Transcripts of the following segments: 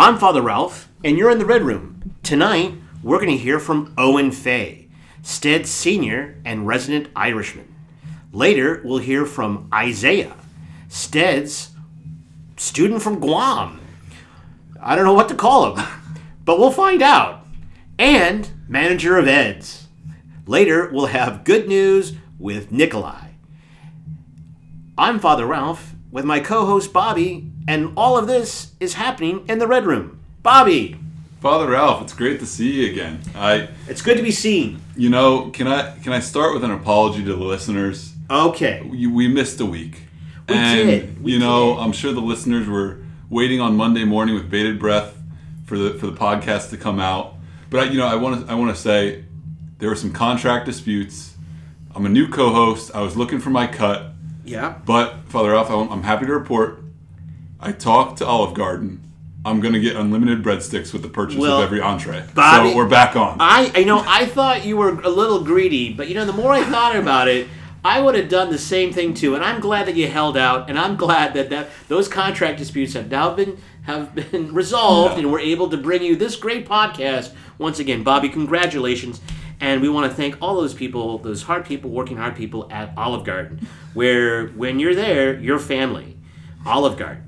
I'm Father Ralph, and you're in the Red Room. Tonight, we're going to hear from Owen Fay, Stead's senior and resident Irishman. Later, we'll hear from Isaiah, Stead's student from Guam. I don't know what to call him, but we'll find out. And manager of Eds. Later, we'll have good news with Nikolai. I'm Father Ralph with my co host Bobby, and all of this is happening in the Red Room. Bobby, Father Ralph, it's great to see you again. I, it's good to be seen. you know, can I can I start with an apology to the listeners? Okay. We, we missed a week, We and did, we you know, did. I'm sure the listeners were waiting on Monday morning with bated breath for the for the podcast to come out. But I, you know, I want to I want to say there were some contract disputes. I'm a new co-host. I was looking for my cut, Yeah. but Father Ralph, I'm I'm happy to report I talked to Olive Garden. I'm gonna get unlimited breadsticks with the purchase Well, of every entree. Bobby- so we're back on. I, I know, I thought you were a little greedy, but you know, the more I thought about it, I would have done the same thing too. And I'm glad that you held out, and I'm glad that, that those contract disputes have now been have been resolved, and we're able to bring you this great podcast once again. Bobby, congratulations. And we want to thank all those people, those hard people, working hard people at Olive Garden, where when you're there, you're family. Olive Garden.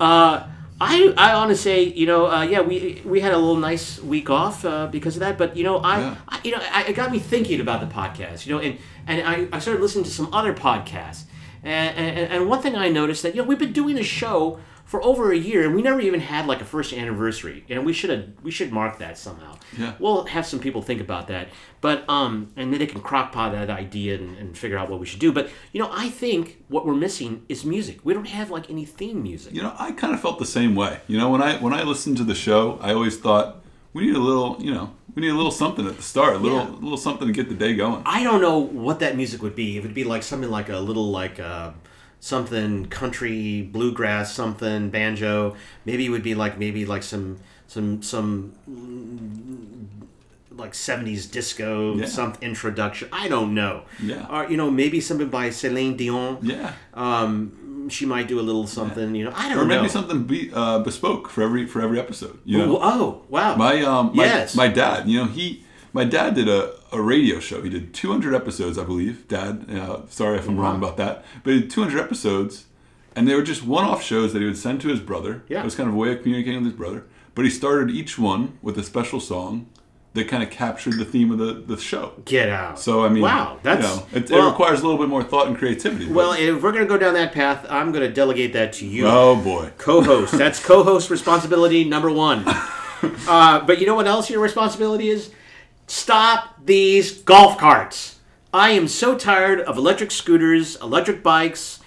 Uh, I I want to say you know uh, yeah we we had a little nice week off uh, because of that but you know I, Yeah. I you know I, it got me thinking about the podcast you know and and I, I started listening to some other podcasts and, and and one thing I noticed that you know we've been doing a show for over a year and we never even had like a first anniversary and we should have we should mark that somehow Yeah. we'll have some people think about that but um and then they can crockpot that idea and, and figure out what we should do but you know I think what we're missing is music we don't have like any theme music You know, I kind of felt the same way. You know, when I when I listened to the show, I always thought we need a little, you know, we need a little something at the start, a little Yeah. little something to get the day going. I don't know what that music would be. It would be like something like a little like uh, something country, bluegrass, something banjo. Maybe it would be like maybe like some some some mm, like seventies disco, Yeah. some introduction. I don't know. Yeah. Or you know maybe something by Celine Dion. Yeah. Um, she might do a little something. You know I don't Or maybe know. something be, uh, bespoke for every for every episode. You know, Oh, oh wow. my um my, Yes. my dad, you know, he my dad did a, a radio show. He did 200 episodes, I believe. Dad, uh, sorry if I'm wrong about that, but he did 200 episodes, and they were just one-off shows that he would send to his brother. Yeah. it was kind of a way of communicating with his brother. But he started each one with a special song that kind of captured the theme of the, the show. Get out. So I mean, wow, that's you know, it, well, it requires a little bit more thought and creativity. well. If we're gonna go down that path, I'm gonna delegate that to you. oh boy, co-host. That's co-host responsibility number one. Uh, but you know what else your responsibility is? Stop these golf carts. I am so tired of electric scooters, electric bikes.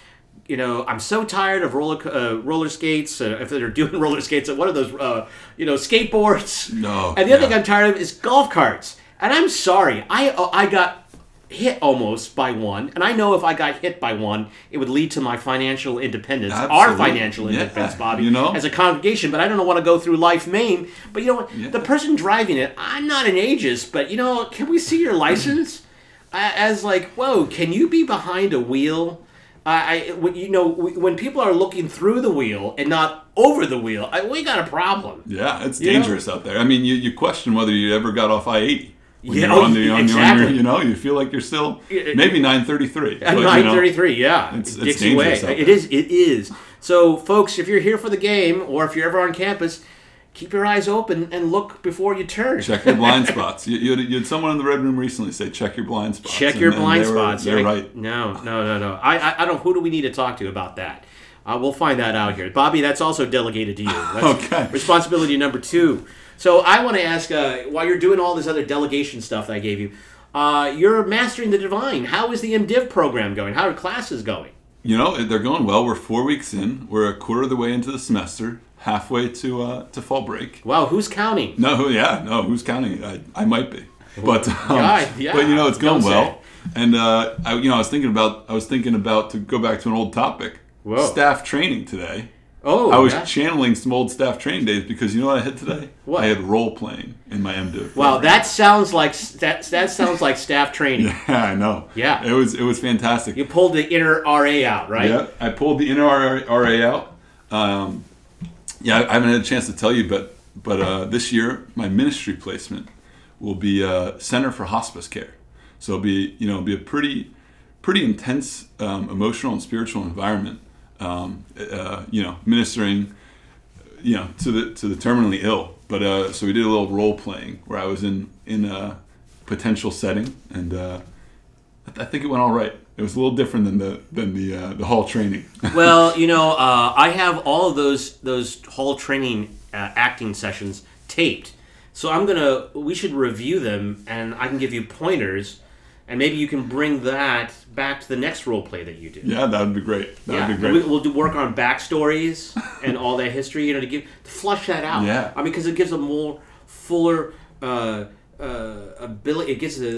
You know, I'm so tired of roller uh, roller skates. Uh, if they're doing roller skates, what are those? Uh, you know, skateboards. No, And the other yeah. thing I'm tired of is golf carts. And I'm sorry, I uh, I got hit almost by one, and I know if I got hit by one, it would lead to my financial independence, our financial Yeah, independence, Bobby, you know? as a congregation. But I don't want to go through life maimed. But you know what? Yeah. The person driving it, I'm not an ageist, but you know, can we see your license? As like, whoa, can you be behind a wheel? I, I you know, when people are looking through the wheel and not over the wheel, I, we got a problem. Yeah, it's You know? dangerous out there. I mean, you, you question whether you ever got off I eighty. When Yeah, you're oh, on the, on, exactly. your, you know, you feel like you're still maybe nine thirty three. At nine thirty three, yeah, It's- it's Dixie Way. dangerous It is. It is. So, folks, if you're here for the game, or if you're ever on campus, keep your eyes open and look before you turn. Check your blind spots. You, you, had, you had someone in the red room recently say, "Check your blind spots." Check And- your blind they were- spots. They're I- right. No, no, no, no. I, I, I don't. Who do we need to talk to about that? Uh, we'll find that out here, Bobby. That's also delegated to you. That's Okay. Responsibility number two. So I want to ask, uh, while you're doing all this other delegation stuff that I gave you, uh, you're mastering the divine. How is the MDiv program going? How are classes going? You know, they're going well. We're four weeks in. We're a quarter of the way into the semester, halfway to uh, to fall break. Wow, who's counting? No, yeah, no. Who's counting? I, I might be, but um, Yeah, yeah, but you know, it's going don't well. And uh, I, you know, I was thinking about I was thinking about to go back to an old topic. Whoa. Staff training today. Oh, I was yeah. channeling some old staff training days because you know what I had today? What? I had role playing in my MDiv. Wow, program. that sounds like that. That sounds like staff training. Yeah, I know. Yeah. it was it was fantastic. You pulled the inner RA out, right? Yeah, I pulled the inner RA, out. Um, Yeah, I haven't had a chance to tell you, but but uh, this year my ministry placement will be uh, Center for Hospice Care. So it'll be you know it'll be a pretty pretty intense um, emotional and spiritual environment. Um, uh, you know, ministering you know to the to the terminally ill. But uh, so we did a little role playing where I was in in a potential setting, and uh, I, th- I think it went all right. It was a little different than the than the uh, the hall training. well, you know, uh, I have all of those those hall training uh, acting sessions taped, so I'm gonna. We should review them, and I can give you pointers, and maybe you can bring that back to the next role play that you do. yeah, that would be great. That Yeah, would be great. we, we'll do work on backstories and all that history, you know, to give to flush that out. Yeah. I mean, because it gives a more fuller uh, uh, ability. It gives a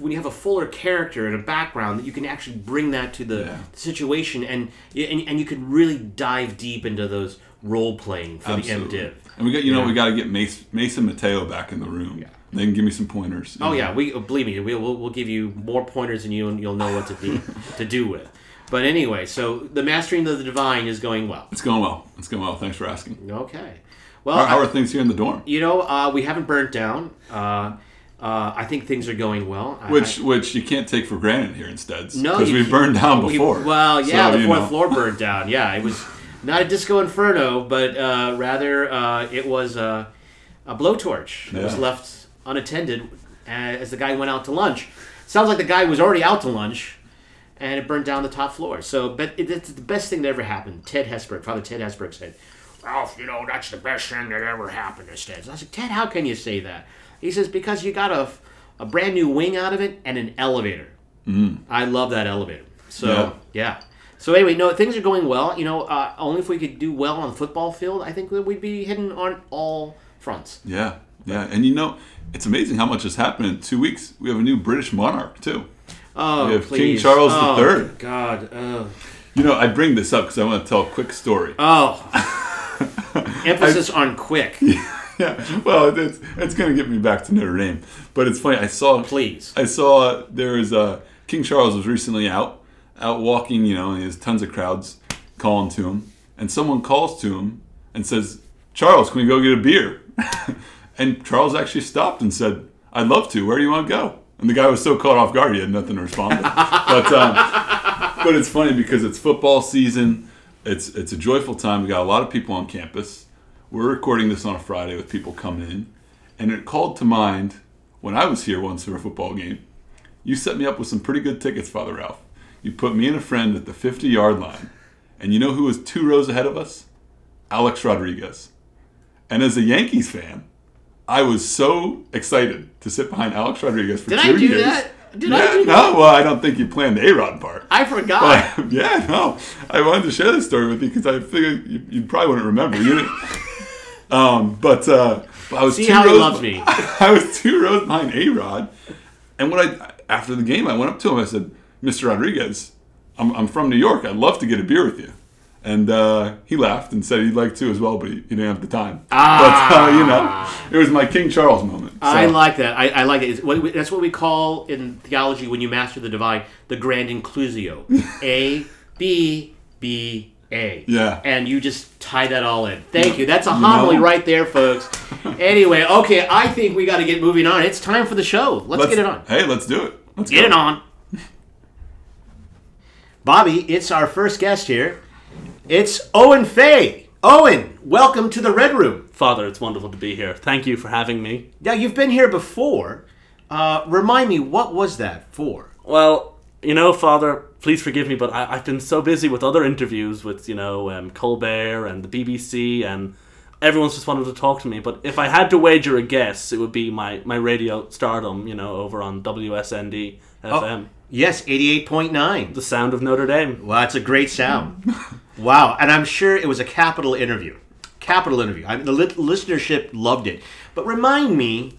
when you have a fuller character and a background that you can actually bring that to the Yeah. situation, and, and and you can really dive deep into those role playing for Absolutely. the MDiv. And we got you know Yeah. we got to get Mace, Mason Mateo back in the room. Yeah. They can give me some pointers. Oh yeah, we believe me, we, we'll, we'll give you more pointers than you, and you'll know what to be to do with. But anyway, so the mastering of the divine is going well. It's going well. It's going well. Thanks for asking. Okay. Well, How, how are things here in the dorm? You know, uh, we haven't burnt down. Uh, uh, I think things are going well. Which I- which you can't take for granted here in Steds. no, because we've burned down we- before. well, yeah, So, the fourth know. floor burned down. Yeah, it was not a disco inferno, but uh, rather uh, it was uh, a blowtorch that was left unattended uh, as the guy went out to lunch. Sounds like the guy was already out to lunch. And it burned down the top floor. So, but it, it's the best thing that ever happened. Ted Hesburgh, Father Ted Hesburgh said, Ralph, you know, that's the best thing that ever happened to Steds. I said, Ted, how can you say that? He says, because you got a, a brand new wing out of it and an elevator. I love that elevator. So, Yeah. yeah. So, anyway, no, things are going well. You know, uh, only if we could do well on the football field, I think that we'd be hitting on all fronts. Yeah, yeah, and you know, it's amazing how much has happened in two weeks. We have a new British monarch too. Oh, We have King. Charles oh, III. God. Oh. You know, I bring this up because I want to tell a quick story. oh. Emphasis on quick. yeah, well, it's it's gonna get me back to Notre Dame, but it's funny. I saw Please. I saw there is was uh, King Charles was recently out out walking, you know, and there's tons of crowds calling to him, and someone calls to him and says, "Charles, can we go get a beer?" and Charles actually stopped and said, "I'd love to. Where do you want to go?" And the guy was so caught off guard he had nothing to respond with. but um, but it's funny because it's football season. It's it's a joyful time. We got a lot of people on campus. We're recording this on a Friday with people coming in, and it called to mind when I was here once for a football game. You set me up with some pretty good tickets, Father Ralph. You put me and a friend at the 50 yard line, and you know who was two rows ahead of us? Alex Rodriguez. And as a Yankees fan, I was so excited to sit behind Alex Rodriguez for Did two I do years. that? Did yeah, I do that? no, well, I don't think you planned the A Rod part. I forgot. But yeah, no, I wanted to share this story with you because I figured you, you probably wouldn't remember. You didn't. um, but, uh, I was See two how he rows, loves me. I was two rows behind A Rod, and when I after the game, I went up to him. I said, "Mr. Rodriguez, I'm, I'm from New York. I'd love to get a beer with you." And uh, he laughed and said he'd like to as well, but he, he didn't have the time. Ah. But uh, you know, it was my King Charles moment. So, I like that. I, I like it. It's what we- that's what we call in theology when you master the divine the grand inclusio. A, B, B, A. Yeah. And you just tie that all in. Thank you. That's a homily know? right there, folks. anyway, okay, I think we got to get moving on. It's time for the show. Let's, let's get it on. Hey, let's do it. Let's Get go. it on. Bobby, it's our first guest here. It's Owen Fay. Owen, welcome to the Red Room. Father, it's wonderful to be here. Thank you for having me. Yeah, you've been here before. Uh, remind me, what was that for? Well, you know, Father, please forgive me, but I, I've been so busy with other interviews with, you know, um, Colbert and the BBC, and everyone's just wanted to talk to me. But if I had to wager a guess, it would be my, my radio stardom, you know, over on WSND FM, Yes, 88.9. the sound of Notre Dame. Well, that's a great sound. wow. And I'm sure it was a capital interview. Capital interview. I mean, the lit- listenership loved it. But remind me,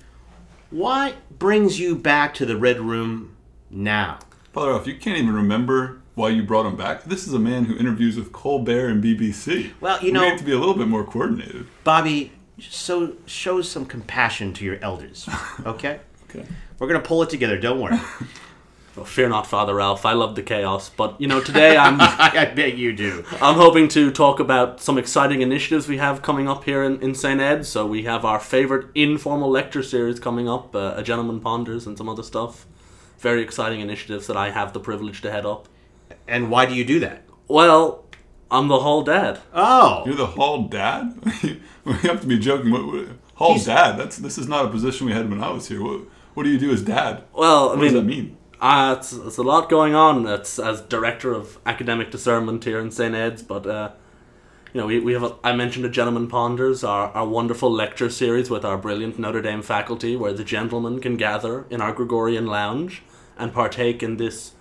what brings you back to the Red Room now? Father Ralph, you can't even remember why you brought him back. This is a man who interviews with Colbert and BBC. Well, you know, we need to be a little bit more coordinated. Bobby, so show some compassion to your elders. Okay? Okay. We're going to pull it together. Don't worry. Oh, fear not, Father Ralph. I love the chaos. But you know, today I'm I bet you do. I'm hoping to talk about some exciting initiatives we have coming up here in, in St. Ed. So we have our favorite informal lecture series coming up, uh, A Gentleman Ponders, and some other stuff. Very exciting initiatives that I have the privilege to head up. And why do you do that? Well, I'm the hall dad. Oh, You're the hall dad. we have to be joking. What, what, hall He's- dad. That's this is not a position we had when I was here. What, what do you do as dad? Well, I What mean, does that mean? Uh, it's, it's a lot going on. It's as director of academic discernment here in St. Ed's, but uh, you know, we, we have a, I mentioned a Gentleman Ponders, our, our wonderful lecture series with our brilliant Notre Dame faculty, where the gentlemen can gather in our Gregorian lounge and partake in this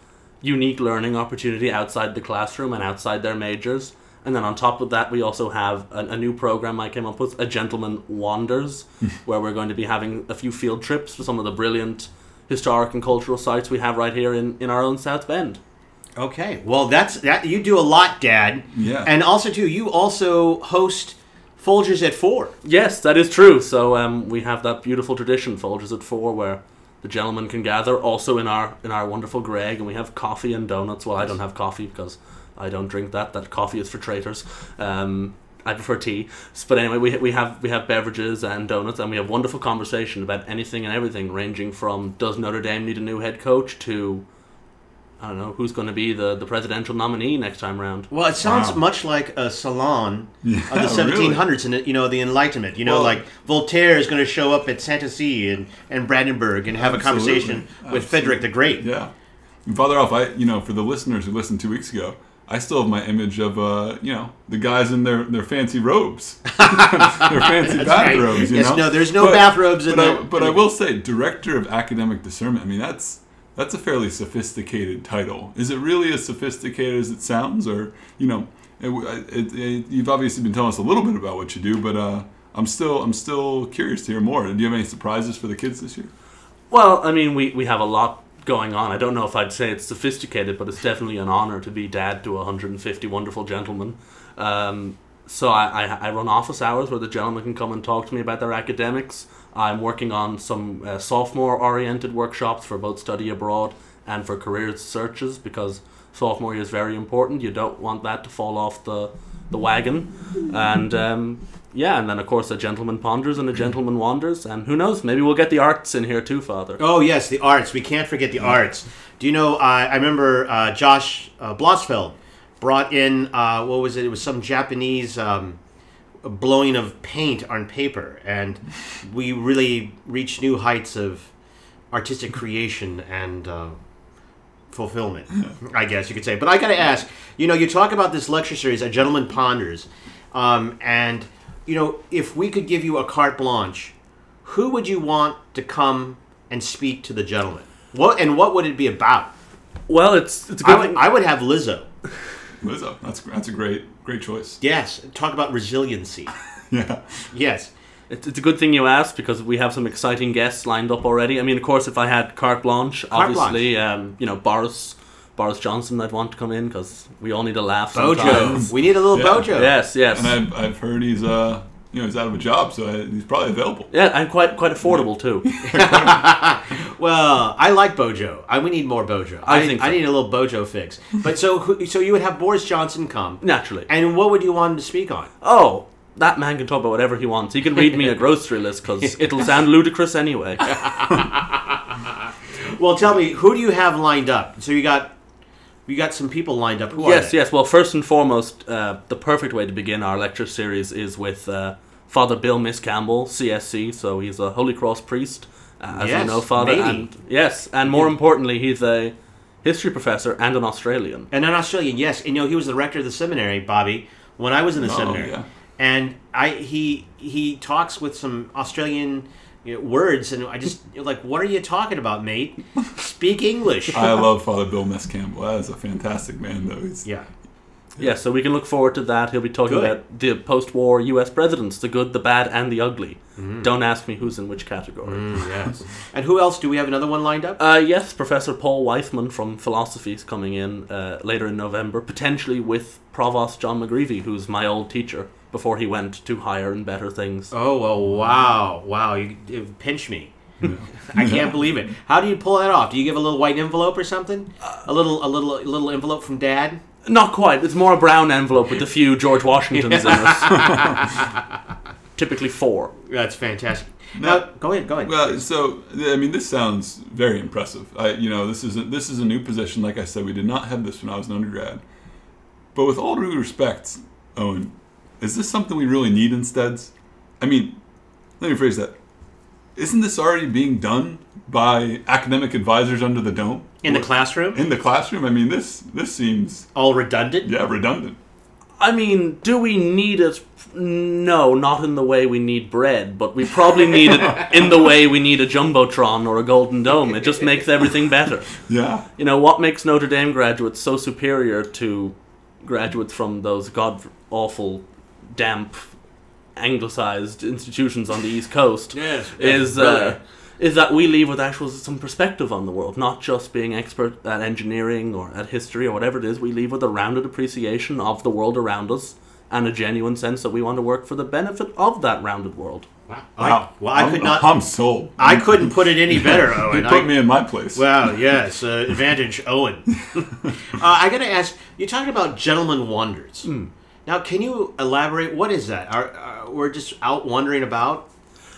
unique learning opportunity outside the classroom and outside their majors. And then on top of that, we also have a, a new program I came up with, a Gentleman Wanders, where we're going to be having a few field trips to some of the brilliant historic and cultural sites we have right here in, in our own South Bend. okay. Well, that's that. You do a lot, Dad. Yeah. And also, too, you also host Folgers at four. Yes, that is true. So um, we have that beautiful tradition, Folgers at four, where the gentlemen can gather. Also in our in our wonderful Greg, and we have coffee and donuts. Well, I don't have coffee because I don't drink that. That coffee is for traitors. Um, I prefer tea. But anyway, we, we have we have beverages and donuts, and we have wonderful conversation about anything and everything, ranging from does Notre Dame need a new head coach to I don't know who's going to be the, the presidential nominee next time round. Well, it sounds Wow. much like a salon Yeah, of the really. 1700s and you know the Enlightenment. You know, Well- like Voltaire is going to show up at Sanssouci and, and Brandenburg and have a Absolutely. conversation with Absolutely. Frederick the Great. Yeah. And Father Ralph, I you know, for the listeners who listened two weeks ago, I still have my image of uh, you know, the guys in their, their fancy robes. their fancy right. bathrobes, you Yes, know. no, there's no bathrobes in but I, the- but I will say, director of academic discernment. I mean, that's that's a fairly sophisticated title. Is it really as sophisticated as it sounds, or you know, it, it, it, you've obviously been telling us a little bit about what you do, but uh, I'm still I'm still curious to hear more. Do you have any surprises for the kids this year? Well, I mean, we, we have a lot going on. I don't know if I'd say it's sophisticated, but it's definitely an honor to be dad to 150 wonderful gentlemen. Um, so I, I, I run office hours where the gentlemen can come and talk to me about their academics. I'm working on some uh, sophomore oriented workshops for both study abroad and for career searches because sophomore year is very important. You don't want that to fall off the, the wagon. And um, yeah, and then of course a gentleman ponders and a gentleman wanders. And who knows, maybe we'll get the arts in here too, Father. Oh yes, the arts. We can't forget the arts. Do you know? Uh, I remember uh, Josh uh, Blossfeld brought in uh, what was it? It was some Japanese um, blowing of paint on paper, and we really reached new heights of artistic creation and uh, fulfillment. I guess you could say. But I got to ask. You know, you talk about this lecture series, "A Gentleman Ponders," um, and you know, if we could give you a carte blanche, who would you want to come and speak to the gentleman? What and what would it be about? Well, it's it's a I good would. I would have Lizzo. Lizzo, that's that's a great great choice. Yes, talk about resiliency. Yeah. Yes. It's, it's a good thing you asked because we have some exciting guests lined up already. I mean, of course, if I had carte blanche, obviously, Um, you know, Boris Boris Johnson, I'd want to come in because we all need a laugh. Bojo. sometimes. We need a little Yeah. Bojo. Yes, yes. And I've, I've heard he's uh you know he's out of a job, so I, he's probably available. yeah, and quite quite affordable too. Well, I like Bojo. I, we need more Bojo. I think I need a little Bojo fix. But so so you would have Boris Johnson come, Naturally. and what would you want him to speak on? Oh, that man can talk about whatever he wants. He can read me a grocery list because it'll sound ludicrous anyway. Well, tell me, who do you have lined up? So you got you got some people lined up. Who yes, they? yes. Well, first and foremost, uh, the perfect way to begin our lecture series is with uh, Father Bill Miscamble, CSC. So he's a Holy Cross priest, uh, as Yes, you know, Father. matey. And yes, and more importantly, he's a history professor and an Australian. And an Australian, yes. And you know, he was the rector of the seminary, Bobby, when I was in the Oh, seminary. yeah. And I he he talks with some Australian you know, words, and I just like, what are you talking about, mate? Speak English. I love Father Bill Miscamble. That is a fantastic man, though. He's, yeah. Yeah, so we can look forward to that. He'll be talking Good. about the post-war U.S. presidents, the good, the bad, and the ugly. Mm-hmm. Don't ask me who's in which category. Mm, yes. and who else? Do we have another one lined up? Uh, yes, Professor Paul Weithman from philosophy is coming in uh, later in November, potentially with Provost John McGreevy, who's my old teacher before he went to higher and better things. Oh well, wow, wow! You, you pinch me. I can't believe it. How do you pull that off? Do you give a little white envelope or something? A little, a little, a little envelope from Dad. Not quite. It's more a brown envelope with a few George Washingtons in it. Typically four. That's fantastic. Now, go ahead, go ahead. Well, so I mean, this sounds very impressive. I, you know, this is a, this is a new position. Like I said, we did not have this when I was an undergrad. But with all due respect, Owen, is this something we really need instead? I mean, let me phrase that. Isn't this already being done by academic advisors under the dome In the classroom, in the classroom? I mean, this this seems all redundant. yeah redundant. I mean, do we need it? No, not in the way we need bread, but we probably need it in the way we need a jumbotron or a golden dome. It just makes everything better. Yeah, You know, what makes Notre Dame graduates so superior to graduates from those god awful, damp, anglicized institutions on the East Coast Yes, is yes, uh, is that we leave with actual some perspective on the world, not just being expert at engineering or at history or whatever it is. We leave with a rounded appreciation of the world around us and a genuine sense that we want to work for the benefit of that rounded world. Wow. I, well, I I'm- could not. I'm sold. I couldn't put it any better, You Owen. put I, me in my place. Wow, yes, uh, advantage Owen. uh, I got to ask, you're talking about gentleman wonders. Now, can you elaborate? What is that? Are, uh, we're just out wandering about?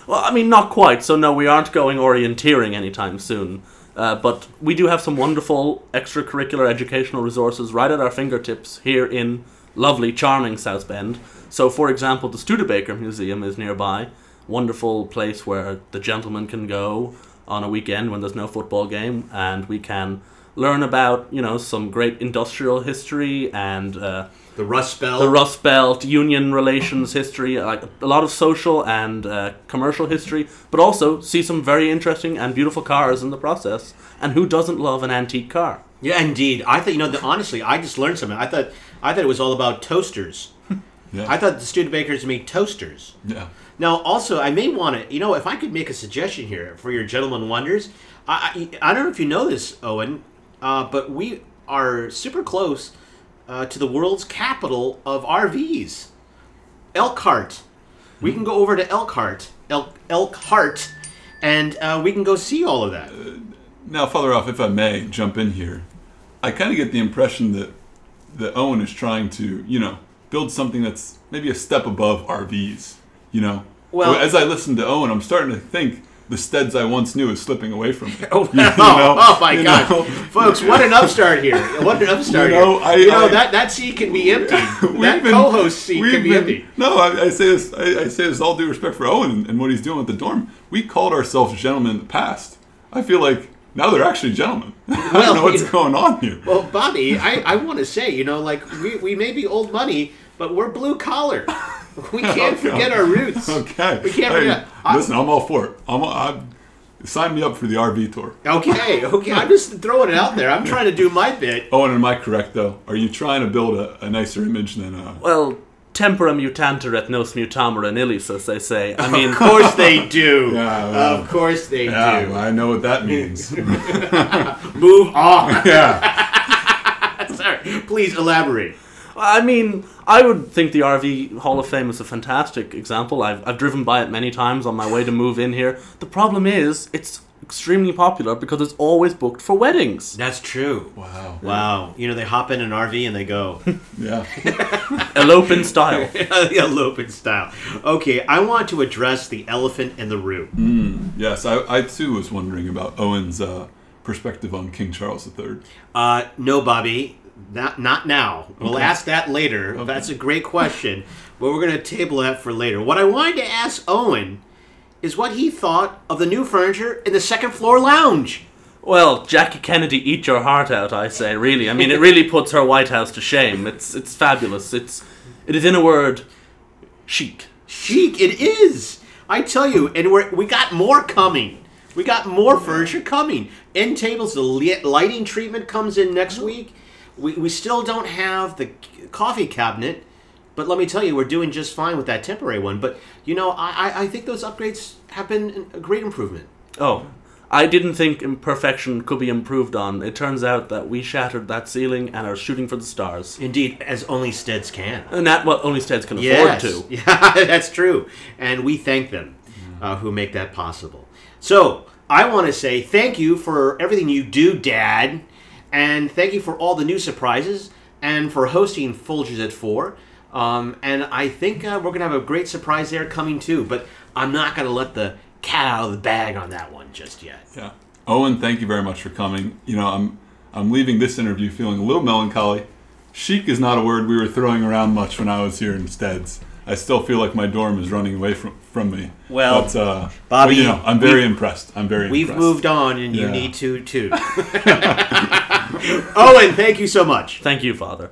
Well, I mean, not quite. So no, we aren't going orienteering anytime soon. Uh, but we do have some wonderful extracurricular educational resources right at our fingertips here in lovely, charming South Bend. So, for example, the Studebaker Museum is nearby. Wonderful place where the gentlemen can go on a weekend when there's no football game, and we can learn about you know some great industrial history and uh, The Rust Belt? the Rust Belt, Union relations history, like a lot of social and uh, commercial history, but also see some very interesting and beautiful cars in the process. And who doesn't love an antique car? Yeah, indeed. I thought you know. The, honestly, I just learned something. I thought I thought it was all about toasters. yeah. I thought the Studebakers made toasters. yeah. Now, also, I may want to, you know, if I could make a suggestion here for your gentleman wonders, I, I, I don't know if you know this, Owen, uh, but we are super close uh, to the world's capital of RVs, Elkhart. We can go over to Elkhart, Elk, Elkhart, and uh, we can go see all of that. Now, Father Off, if I may jump in here, I kind of get the impression that that Owen is trying to, you know, build something that's maybe a step above RVs. You know, Well- as I listen to Owen, I'm starting to think the Steads I once knew is slipping away from me. Oh, You know? oh, my You God, know? folks! What an upstart here! What an upstart You know, here! I- you know I- that that seat can be empty. That been- co-host seat can be been- empty. No, I, I say this. I, I say this all due respect for Owen and, what he's doing with the dorm. We called ourselves gentlemen in the past. I feel like now they're actually gentlemen. I Well, don't know what's going on here. Well, Bobby, I, I want to say, you know, like we, we may be old money, but we're blue collar. We can't forget our roots. Okay. We can't Hey, forget. I- listen, I'm all for it. I'm, I'm sign me up for the RV tour. Okay, okay. I'm just throwing it out there. I'm trying to do my bit. Oh, and am I correct though? Are you trying to build a, a nicer image than uh, Well, tempora mutantur et nos mutamur in illis, as they say. I mean, Of course they do. Yeah, well, of course they Yeah, do. well, I know what that means. Move on. yeah. Sorry. Please elaborate. I mean, I would think the RV Hall of Fame is a fantastic example. I've, I've driven by it many times on my way to move in here. The problem is, it's extremely popular because it's always booked for weddings. That's true. Wow. Wow. You know, they hop in an RV and they go. Yeah. Elope in style. the eloping style. Okay, I want to address the elephant in the room. Yes, I, I too was wondering about Owen's uh, perspective on King Charles III. Uh, no, Bobby, not not now. We'll Okay. ask that later. That's a great question, but we're going to table that for later. What I wanted to ask Owen is what he thought of the new furniture in the second floor lounge. Well, Jackie Kennedy, eat your heart out, I say, really. I mean, it really puts her White House to shame. It's, it's fabulous. It's, it is, in a word, chic. Chic, it is. I tell you, and we're, we got more coming. We got more furniture coming. End tables, the li- lighting treatment comes in next week. We, we still don't have the coffee cabinet, but let me tell you, we're doing just fine with that temporary one. But, you know, I, I- think those upgrades have been a great improvement. Oh, I didn't think imperfection could be improved on. It turns out that we shattered that ceiling and are shooting for the stars. Indeed, as only Steads can. And that what only Steads can Yes. afford to. Yeah, that's true. And we thank them. uh, who make that possible. So I want to say thank you for everything you do, Dad, and thank you for all the new surprises and for hosting Folgers at Four. Um, and I think uh, we're gonna have a great surprise there coming too. But I'm not gonna let the cat out of the bag on that one just yet. Yeah. Owen, thank you very much for coming. You know, I'm I'm leaving this interview feeling a little melancholy. Chic is not a word we were throwing around much when I was here in Steads. I still feel like my dorm is running away from from me. Well, but, uh, Bobby, but, you know, I'm very impressed. I'm very We've impressed. moved on, and you need to too. Owen, thank you so much. Thank you, Father.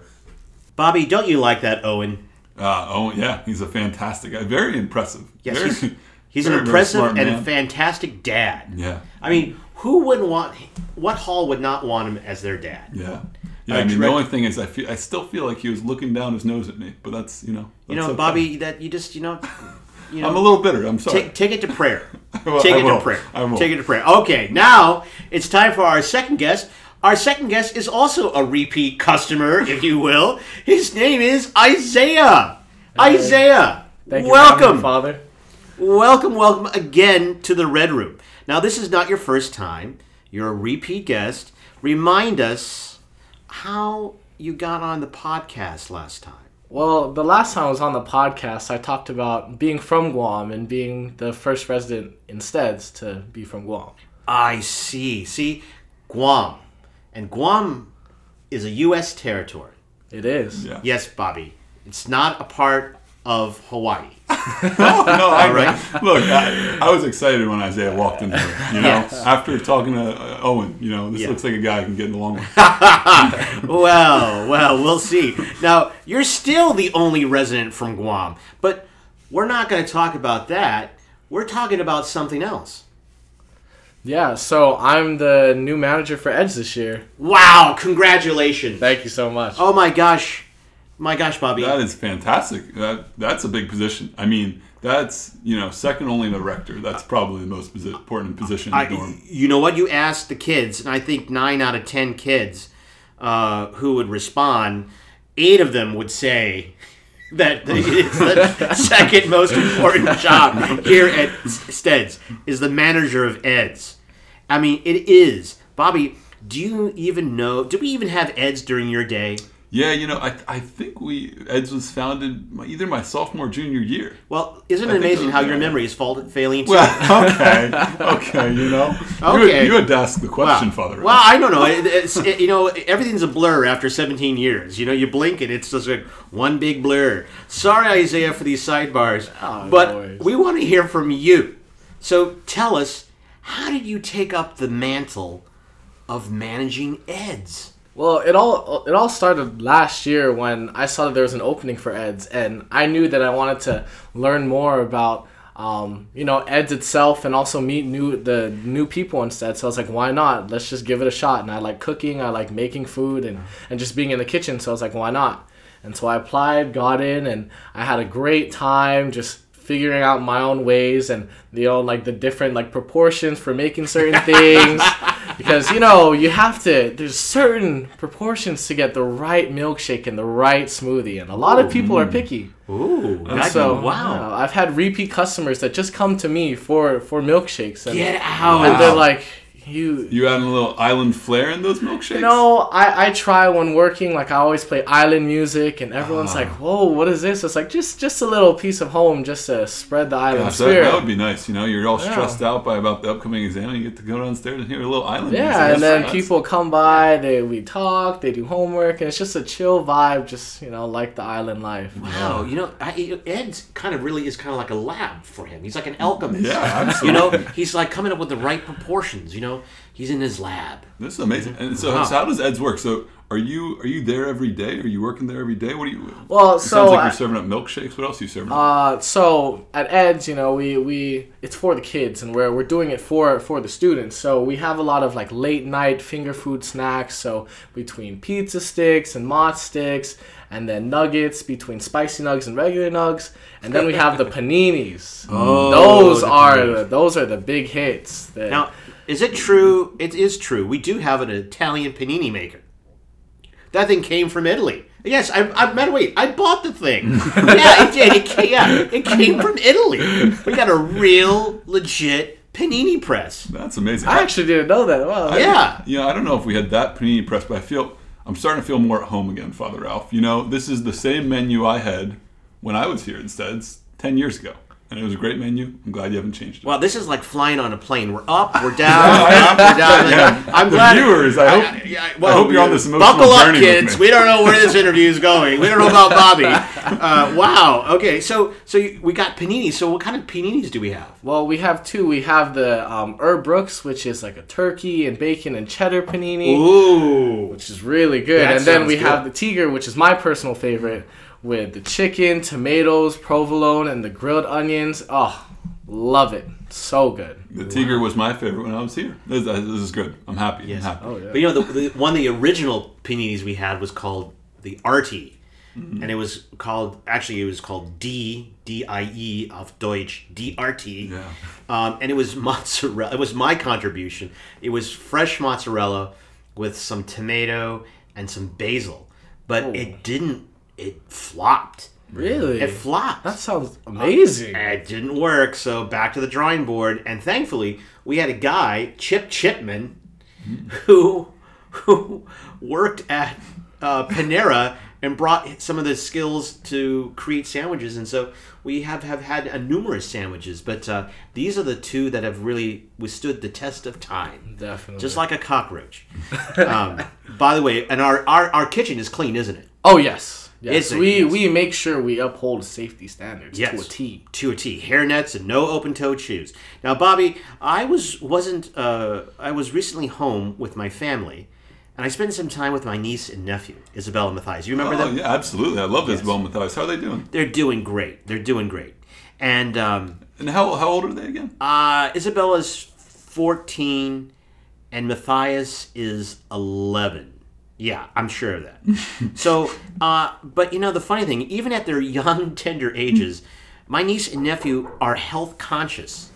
Bobby, don't you like that, Owen? Uh, oh yeah, he's a fantastic guy. Very impressive. Yes, Very- he's, he's an very, very impressive smart and man. fantastic dad. Yeah. I mean, who wouldn't want? What hall would not want him as their dad? Yeah. Yeah, I I mean, the only thing is, I feel, I still feel like he was looking down his nose at me, but that's, you know, You know, okay. Bobby, that you just you know, you know, I'm a little bitter. I'm sorry. take take it to prayer. will- Take I it will. to prayer. I will. Take it to prayer. Okay, now it's time for our second guest. Our second guest is also a repeat customer, if you will. His name is Isaiah. Isaiah, Thank you for welcome. me, Father. Welcome, welcome again to the Red Room. Now, this is not your first time. You're a repeat guest. Remind us how you got on the podcast last time. Well, the last time I was on the podcast, I talked about being from Guam and being the first resident instead to be from Guam. I see. See, Guam. And Guam is a U.S. territory. It is. Yeah. Yes, Bobby. It's not a part of Hawaii. no, no, I, right. Look, I, I was excited when Isaiah walked in here. You know, Yes. after talking to uh, Owen, you know, this Yeah. looks like a guy I can get along with. well, well, we'll see. Now, you're still the only resident from Guam, but we're not going to talk about that. We're talking about something else. Yeah, so I'm the new manager for Edge this year. Wow, congratulations. Thank you so much. Oh my gosh. My gosh, Bobby. That is fantastic. That that's a big position. I mean, that's you know second only to the rector. That's probably the most posi- important position in the dorm. you know what? You asked the kids, and I think nine out of ten kids uh, who would respond, eight of them would say that it's the second most important job here at Steads is the manager of Eds. I mean, it is. Bobby, do you even know? Do we even have Eds during your day? Yeah, you know, I, I think we Eds was founded my, either my sophomore or junior year. Well, isn't it I think amazing so, how your memory is fault- failing too? Well, okay, okay, you know, you, Okay. had, you had to ask the question, Father. Well, I don't know. It, it's, it- you know, everything's a blur after 17 years. You know, you blink and it's just like one big blur. Sorry, Isaiah, for these sidebars, Oh, but worries. we want to hear from you. So tell us, how did you take up the mantle of managing Eds? Well, it all it all started last year when I saw that there was an opening for Eds, and I knew that I wanted to learn more about um, you know Eds itself and also meet new the new people instead. So I was like, why not? Let's just give it a shot. And I like cooking, I like making food, and and just being in the kitchen. So I was like, why not? And so I applied, got in, and I had a great time just figuring out my own ways and you know like the different like proportions for making certain things because you know you have to there's certain proportions to get the right milkshake and the right smoothie and a lot of people are picky Ooh, God, so wow. yeah, i've had repeat customers that just come to me for for milkshakes and, Get out. and they're like you you adding a little island flair in those milkshakes. No, I, I try when working, like I always play island music, and everyone's ah. like, "Whoa, what is this?" It's like just just a little piece of home, just to spread the island Gosh, spirit. that would be nice. You know, you're all Yeah. stressed out by about the upcoming exam, and you get to go downstairs and hear a little island. music. yeah, and then that's- people come by, they we talk, they do homework, and it's just a chill vibe, just you know, like the island life. Wow, you know, I, Ed's kind of really is kind of like a lab for him. He's like an alchemist. Yeah, absolutely. You know, he's like coming up with the right proportions. You know, he's in his lab. This is amazing. And so, Wow. so how does Ed's work? So, are you are you there every day? Are you working there every day? What do you? Well, it so sounds like I- you're serving up milkshakes. What else are you serving? Uh, so at Ed's, you know, we, we it's for the kids, and we're we're doing it for for the students. So we have a lot of like late night finger food snacks. So between pizza sticks and mott sticks, and then nuggets between spicy nugs and regular nugs, and then we have the paninis. Oh, those the are paninis. those are the big hits. that- Now, is it true? It is true. We do have an Italian panini maker. That thing came from Italy. Yes, I, I man, wait, I bought the thing. yeah, it did. It came, yeah, it came from Italy. We got a real, legit panini press. That's amazing. I actually didn't know that. Wow. Yeah. Yeah, I don't know if we had that panini press, but I feel I'm starting to feel more at home again, Father Ralph. You know, this is the same menu I had when I was here instead, ten years ago, and it was a great menu. I'm glad you haven't changed it. Well, this is like flying on a plane. We're up, we're down, we're up, we're down. Yeah. I'm The glad. viewers, I hope- yeah, I hope you're on this emotional Buckle up, journey with kids. me. We don't know where this interview is going. We don't know about Bobby. Uh, wow. Okay. So, so we got panini. So, what kind of paninis do we have? Well, we have two. We have the um, Herb Brooks, which is like a turkey and bacon and cheddar panini, Ooh. which is really good. That and then we sounds have the Tiger, which is my personal favorite, with the chicken, tomatoes, provolone, and the grilled onions. Oh, love it. So good. the Tiger was my favorite when I was here. This, this is good. I'm happy. Yes. I'm happy. Oh, yeah. But you know, the, the one of the original paninis we had was called the Artie, and it was called actually it was called D D I E auf Deutsch D R T, Yeah. um, and it was mozzarella. It was my contribution. It was fresh mozzarella with some tomato and some basil, but Oh. it didn't. It flopped. Really? It flopped. that sounds amazing. It didn't work, so back to the drawing board. And thankfully, we had a guy, Chip Chipman, who who worked at uh, Panera and brought some of the skills to create sandwiches. And so we have, have had uh, numerous sandwiches, but uh, these are the two that have really withstood the test of time. Definitely. Just like a cockroach. um, by the way, and our, our, our kitchen is clean, isn't it? Oh yes. Yes. It's we yes. we make sure we uphold safety standards to a T. To a T. Hairnets and no open-toed shoes. Now, Bobby, I was wasn't uh, I was recently home with my family, and I spent some time with my niece and nephew, Isabella and Matthias. You remember Oh, them? yeah, absolutely. I love Isabel Matthias. How are they doing? They're doing great. They're doing great. And um, And how, how old are they again? uh, Isabella's fourteen, and Matthias is eleven. Yeah, I'm sure of that. so, uh, but you know, the funny thing, even at their young, tender ages, my niece and nephew are health conscious,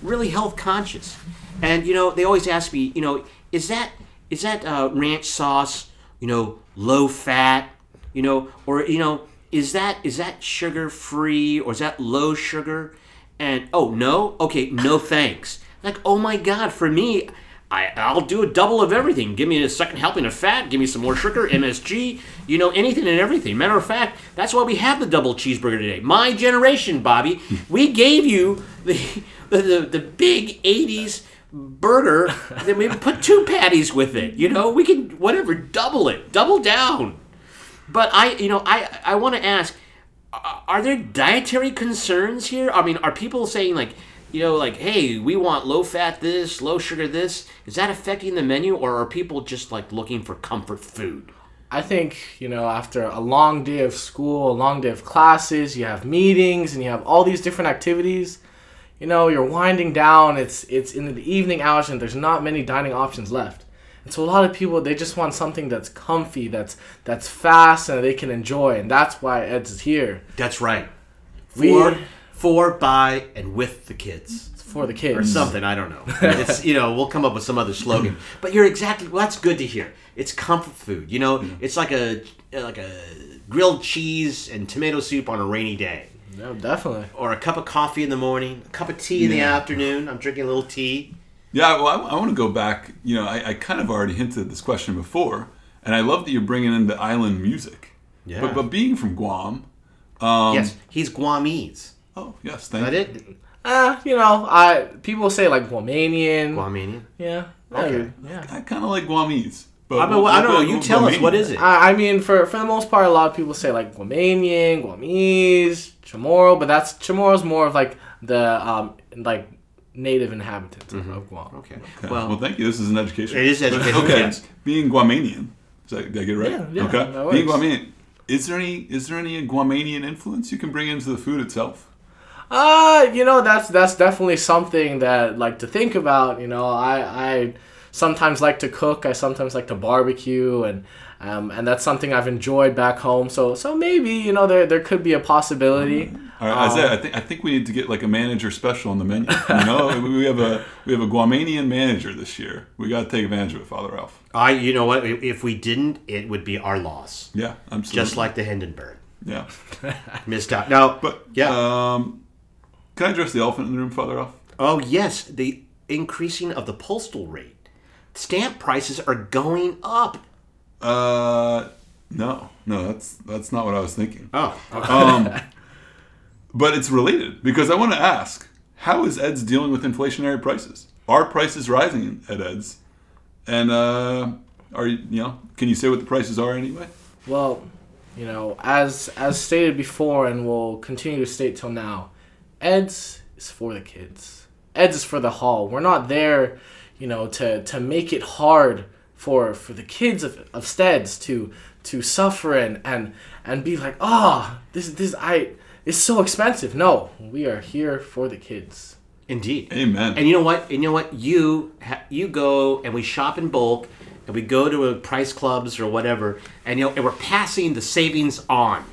really health conscious. And you know, they always ask me, you know, is that is that uh, ranch sauce, you know, low fat, you know, or you know, is that is that sugar free or is that low sugar? And oh no, okay, no thanks. Like oh my god, for me, I, I'll do a double of everything. Give me a second helping of fat. Give me some more sugar, MSG. You know anything and everything. Matter of fact, that's why we have the double cheeseburger today. My generation, Bobby, we gave you the the, the, the big '80s burger. Then we put two patties with it. You know, we can whatever double it, double down. But I, you know, I I want to ask, are there dietary concerns here? I mean, are people saying like, you know, like, hey, we want low fat this, low sugar this? Is that affecting the menu, or are people just like looking for comfort food? I think, you know, after a long day of school, a long day of classes, you have meetings and you have all these different activities. You know, you're winding down, it's it's in the evening hours and there's not many dining options left. And so a lot of people they just want something that's comfy, that's that's fast and they can enjoy, and that's why Ed's is here. That's right. We- For, for, by, and with the kids. It's for the kids. or something. I don't know. It's you know we'll come up with some other slogan. But you're exactly well. That's good to hear. It's comfort food. You know, it's like a like a grilled cheese and tomato soup on a rainy day, No, definitely. or a cup of coffee in the morning, a cup of tea in the afternoon. I'm drinking a little tea. Yeah, well, I, I want to go back. You know, I, I kind of already hinted at this question before, and I love that you're bringing in the island music. Yeah. But, but being from Guam, um, yes, he's Guamese. Oh, yes, thank that you. it? Uh, you know, I people say like Guamanian. Guamanian. Yeah. Okay. Yeah. I kind of like Guamese. But I, mean, I don't know. You tell us. What is it? I, I mean, for for the most part, a lot of people say like Guamanian, Guamese, Chamorro, but that's Chamorro's more of like the um like native inhabitants of- of Guam. Okay. Okay. Well, Well, thank you. This is an education. It is educational, okay. yes. Being Guamanian. Is that, did I get it right? Yeah, yeah, okay. that Being. Guamanian. Is there any is there any Guamanian influence you can bring into the food itself? Uh, you know, that's that's definitely something that like to think about. You know, I I sometimes like to cook. I sometimes like to barbecue, and um, and that's something I've enjoyed back home. So so maybe you know there there could be a possibility. All right, Isaiah, I think I think we need to get like a manager special on the menu. You know, we have a we have a Guamanian manager this year. We got to take advantage of it, Father Ralph. I, you know what? If we didn't, it would be our loss. Yeah, absolutely. Just like the Hindenburg. yeah, Missed out. No, but yeah. Um, can I address the elephant in the room, Father Ralph? oh, yes. The increasing of the postal rate. Stamp prices are going up. Uh, no, no, that's that's not what I was thinking. Oh, Um, but it's related because I want to ask: How is Ed's dealing with inflationary prices? Are prices rising at Ed's? And uh, are you you know? Can you say what the prices are anyway? Well, you know, as as stated before, and will continue to state till now, Eds is for the kids. Eds is for the hall. We're not there, you know, to to make it hard for for the kids of, of Steds to to suffer and and and be like, ah, this this I it's so expensive. No, we are here for the kids. indeed. Amen. And you know what? And you know what? You ha- you go and we shop in bulk, and we go to a price clubs or whatever, and you know, and we're passing the savings on.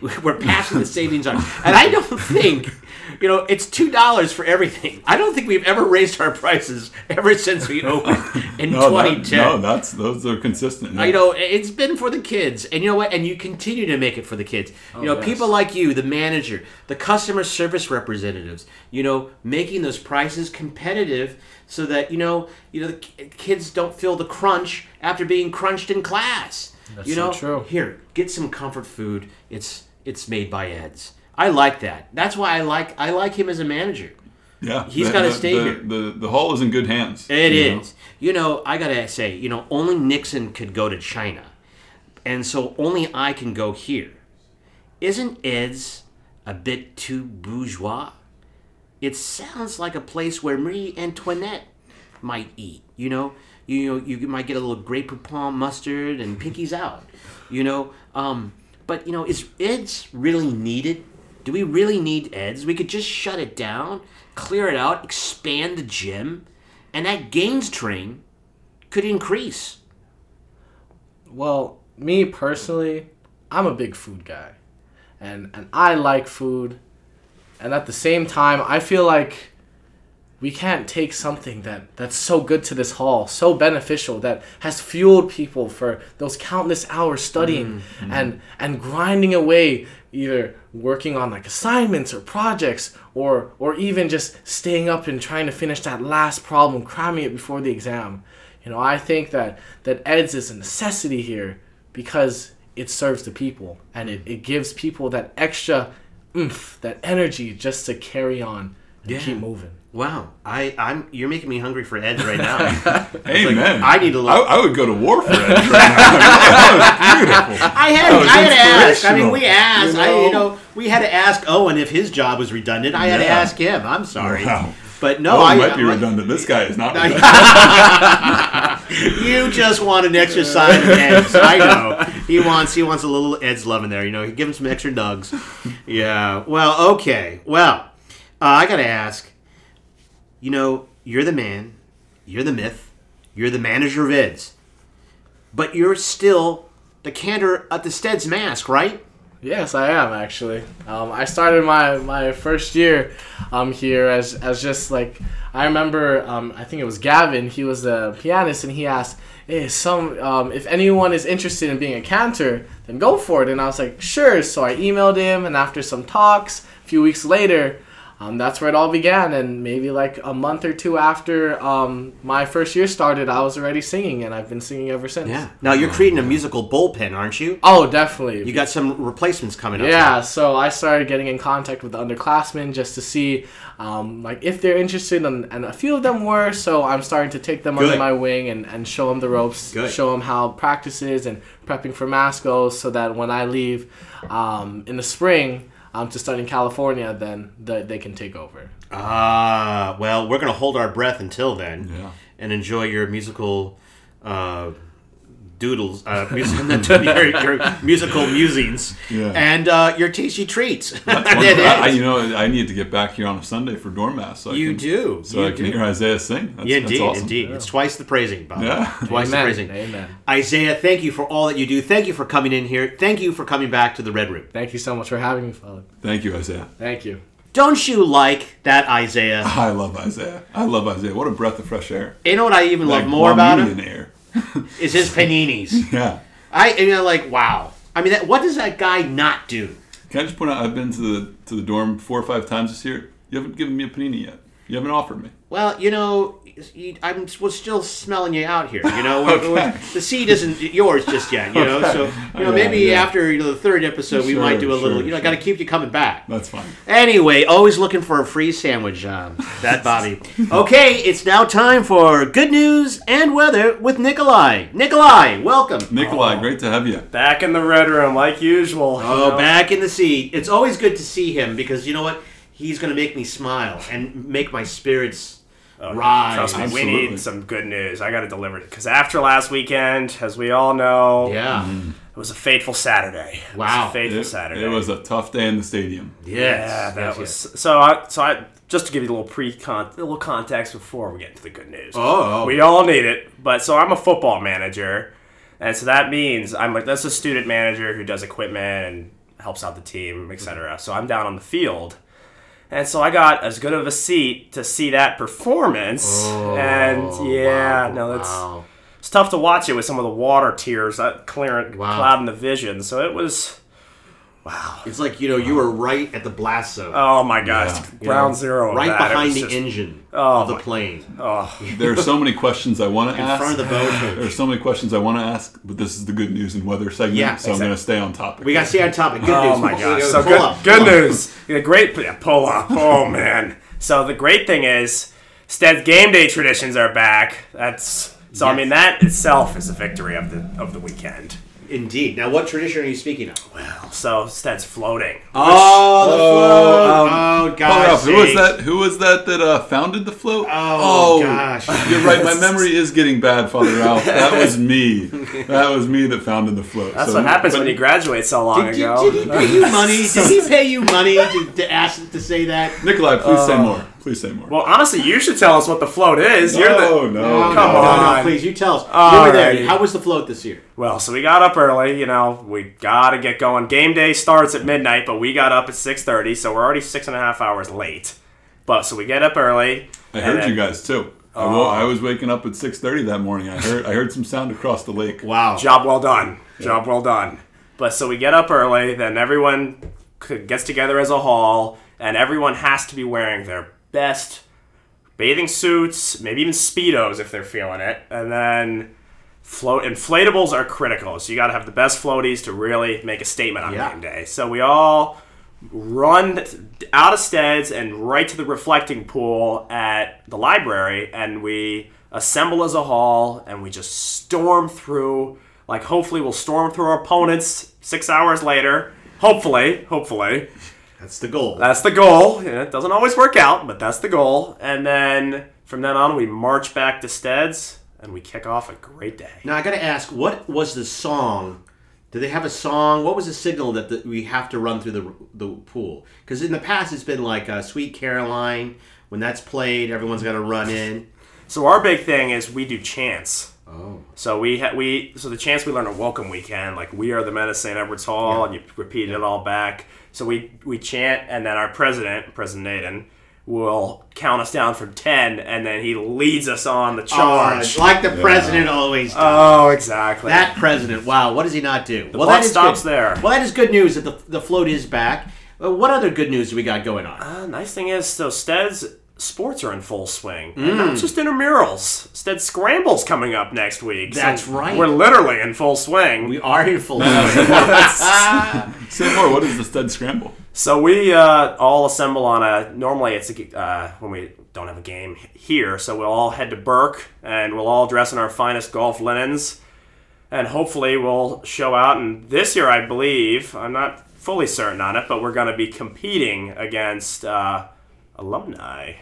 We're passing the savings on, and I don't think, you know, it's two dollars for everything. I don't think we've ever raised our prices ever since we opened in no, that- 2010. no, that's those are consistent. Uh, You know, it's been for the kids, and you know what? And you continue to make it for the kids. You know, yes. people like you, the manager, the customer service representatives. You know, making those prices competitive so that you know, you know, the kids don't feel the crunch after being crunched in class. That's you so know, true. here, get some comfort food. It's it's made by Ed's. I like that. That's why I like I like him as a manager. yeah, he's gotta the- stay the, here. The the hall is in good hands. It is. you know? You know, I gotta say, you know, only Nixon could go to China, and so only I can go here. Isn't Ed's a bit too bourgeois? It sounds like a place where Marie Antoinette might eat. You know, you know, you might get a little Grey Poupon mustard and pinkies out. You know, um, but you know, is Ed's really needed? Do we really need Ed's? We could just shut it down, clear it out, expand the gym, and that gains train could increase. Well, me personally, I'm a big food guy. And and I like food. And at the same time, I feel like we can't take something that that's so good to this hall, so beneficial that has fueled people for those countless hours studying mm-hmm. and and grinding away either working on like assignments or projects or or even just staying up and trying to finish that last problem, cramming it before the exam. You know, I think that that EDS is a necessity here because it serves the people and it, it gives people that extra oomph, that energy just to carry on and Yeah. keep moving. Wow, I, I'm you're making me hungry for Ed's right now. Amen. I need a I, little- I would go to war for Ed right now. that was beautiful. I had That was I had to ask. I mean, we asked. you I know? you know we had to ask Owen if his job was redundant. I had to ask him. I'm sorry, Wow. but no, I might be I- redundant. This guy is not redundant. You just want an extra side of Ed's. I know. He wants he wants a little Ed's love in there. You know, He give him some extra nugs. Yeah. Well, okay. Well, uh, I gotta ask. You know, you're the man, you're the myth, you're the manager of Ed's, but you're still the cantor at the Stead's mask, right? Yes, I am actually. Um, I started my, my first year um, here as, as just like I remember. Um, I think it was Gavin. He was the pianist, and he asked, "Hey, some um, if anyone is interested in being a cantor, then go for it." And I was like, "Sure." So I emailed him, and after some talks, a few weeks later, um, that's where it all began. And maybe like a month or two after um, my first year started, I was already singing, and I've been singing ever since. Yeah. Now you're creating a musical bullpen, aren't you? Oh, definitely. You got some replacements coming up. Yeah, so I started getting in contact with the underclassmen just to see, um, like, if they're interested, and, and a few of them were. So I'm starting to take them Good. under my wing and, and show them the ropes, Good. show them how practice is, and prepping for mass goes, so that when I leave um, in the spring um, to start in California, then the, they can take over. Ah, well, we're gonna hold our breath until then, Yeah. and enjoy your musical uh, doodles, uh, mus- your, your musical musings, Yeah. and uh, your tasty treats. That's It. I, I- you know, I need to get back here on a Sunday for Dormouse. So I You can, do. So You I can hear Isaiah sing. That's, Yeah, that's indeed, awesome. indeed. It's twice the praising, Bob. Yeah. Twice Amen. the praising. Amen. Isaiah, thank you for all that you do. Thank you for coming in here. Thank you for coming back to the Red Room. Thank you so much for having me, Father. Thank you, Isaiah. Thank you. Don't you like that Isaiah? I love Isaiah. I love Isaiah. What a breath of fresh air. You know what I even love more about him Guamanian air. Is his paninis. Yeah. I and you're like, wow. I mean, that, what does that guy not do? Can I just point out I've been to the to the dorm four or five times this year. You haven't given me a panini yet. You haven't offered me. Well, you know, I'm was still smelling you out here. You know, We're- Okay. we're- the seed isn't yours just yet. You know, so you know Yeah, maybe yeah. after you know the third episode we might do a little. You know, sure. got to keep you coming back. That's fine. Anyway, always looking for a free sandwich, um, that Bobby. Okay, it's now time for good news and weather with Nikolai. Nikolai, welcome. Nikolai, great to have you. Back in the red room, like usual. you Oh, know. back in the seat. It's always good to see him because you know what? He's going to make me smile and make my spirits oh, rise. Oh, Trust me, we need some good news. I got to deliver it because after last weekend, as we all know, Yeah. Mm-hmm. it was a fateful Saturday. It was a Wow. fateful It, Saturday. it was a tough day in the stadium. Yes. yeah, that yes, was yes. so. I so I just to give you a little pre con a little context before we get into the good news. Oh, oh. we all need it. But so I'm a football manager, and so that means I'm like that's a student manager who does equipment and helps out the team, etc. So I'm down on the field. And so I got as good of a seat to see that performance, oh, and yeah, no, that's Oh, Wow. it's tough to watch it with some of the water tears that clearing Wow. clouding the vision. So it was, wow. It's like, you know, you were right at the blast zone. Oh my gosh, Yeah. ground zero. of right that. Behind the just- engine Oh, of the plane. Oh, There are so many questions I want to ask. In ask. front of the boat. There are so many questions I want to ask, but this is the good news and weather segment, Yeah, so I'm going to stay on topic. We got to stay on topic. Good oh news. my Pull- gosh, pull so up, good, pull good up. news. Yeah, great yeah, pull up. Oh man. So the great thing is, Stead's game day traditions are back. That's so. I mean, that itself is a victory of the of the weekend. Indeed. Now, what tradition are you speaking of? Well, so Stead's floating. Oh, the float. um, oh, Hold gosh. up, who was that? Who was that that uh, founded the float? Oh, gosh. You're right. My memory is getting bad, Father Ralph. That was me. That was me that founded the float. That's So- what happens but- when you graduate so long Did, ago. did he pay you money? Did he pay you money to, to ask to say that? Nikolai, please say more. Please say more. well, honestly, you should tell us what the float is. You're the no, no, Come no, no, on. no, please, you tell us. All you were there. How was the float this year? Well, so we got up early, you know, we gotta get going. Game day starts at midnight, but we got up at 6.30, so we're already six and a half hours late. But, so we get up early. I heard then- you guys too. I, wo- oh. I was waking up at 6:30 that morning. I heard I heard some sound across the lake. Wow. Job well done. Job well done. But, so we get up early, then everyone gets together as a hall, and everyone has to be wearing their best bathing suits, maybe even Speedos if they're feeling it. And then float inflatables are critical. So you got to have the best floaties to really make a statement on Yeah. game day. So we all run out of Steads and right to the reflecting pool at the library, and we assemble as a hall, and we just storm through. Like hopefully we'll storm through our opponents six hours later. Hopefully, hopefully. That's the goal. That's the goal. Yeah, it doesn't always work out, but that's the goal. And then from then on, we march back to Steads and we kick off a great day. Now I got to ask, what was the song? Did they have a song? What was the signal that the, we have to run through the the pool? Because in the past it's been like uh, "Sweet Caroline." When that's played, everyone's got to run in. So our big thing is we do chants. Oh, So we ha- we so the chants we learn a Welcome Weekend, like we are the men of St. Edward's Hall, and you repeat it all back. So we we chant, and then our president, President Naden, will count us down from ten, and then he leads us on the charge. Oh, like the president always does. Oh, exactly. that president, wow, what does he not do? The well, buck that is stops good. there. Well, that is good news that the, the float is back. Uh, what other good news do we got going on? Uh, nice thing is, so Stead's sports are in full swing. And not just intramurals. Stead Scramble's coming up next week. So That's right. We're literally in full swing. we are in full. Say more. What is the stud scramble? So we uh, all assemble on a. Normally, it's a, uh, when we don't have a game here, so we'll all head to Burke and we'll all dress in our finest golf linens, and hopefully we'll show out. And this year, I believe, I'm not fully certain on it, but we're going to be competing against uh, alumni.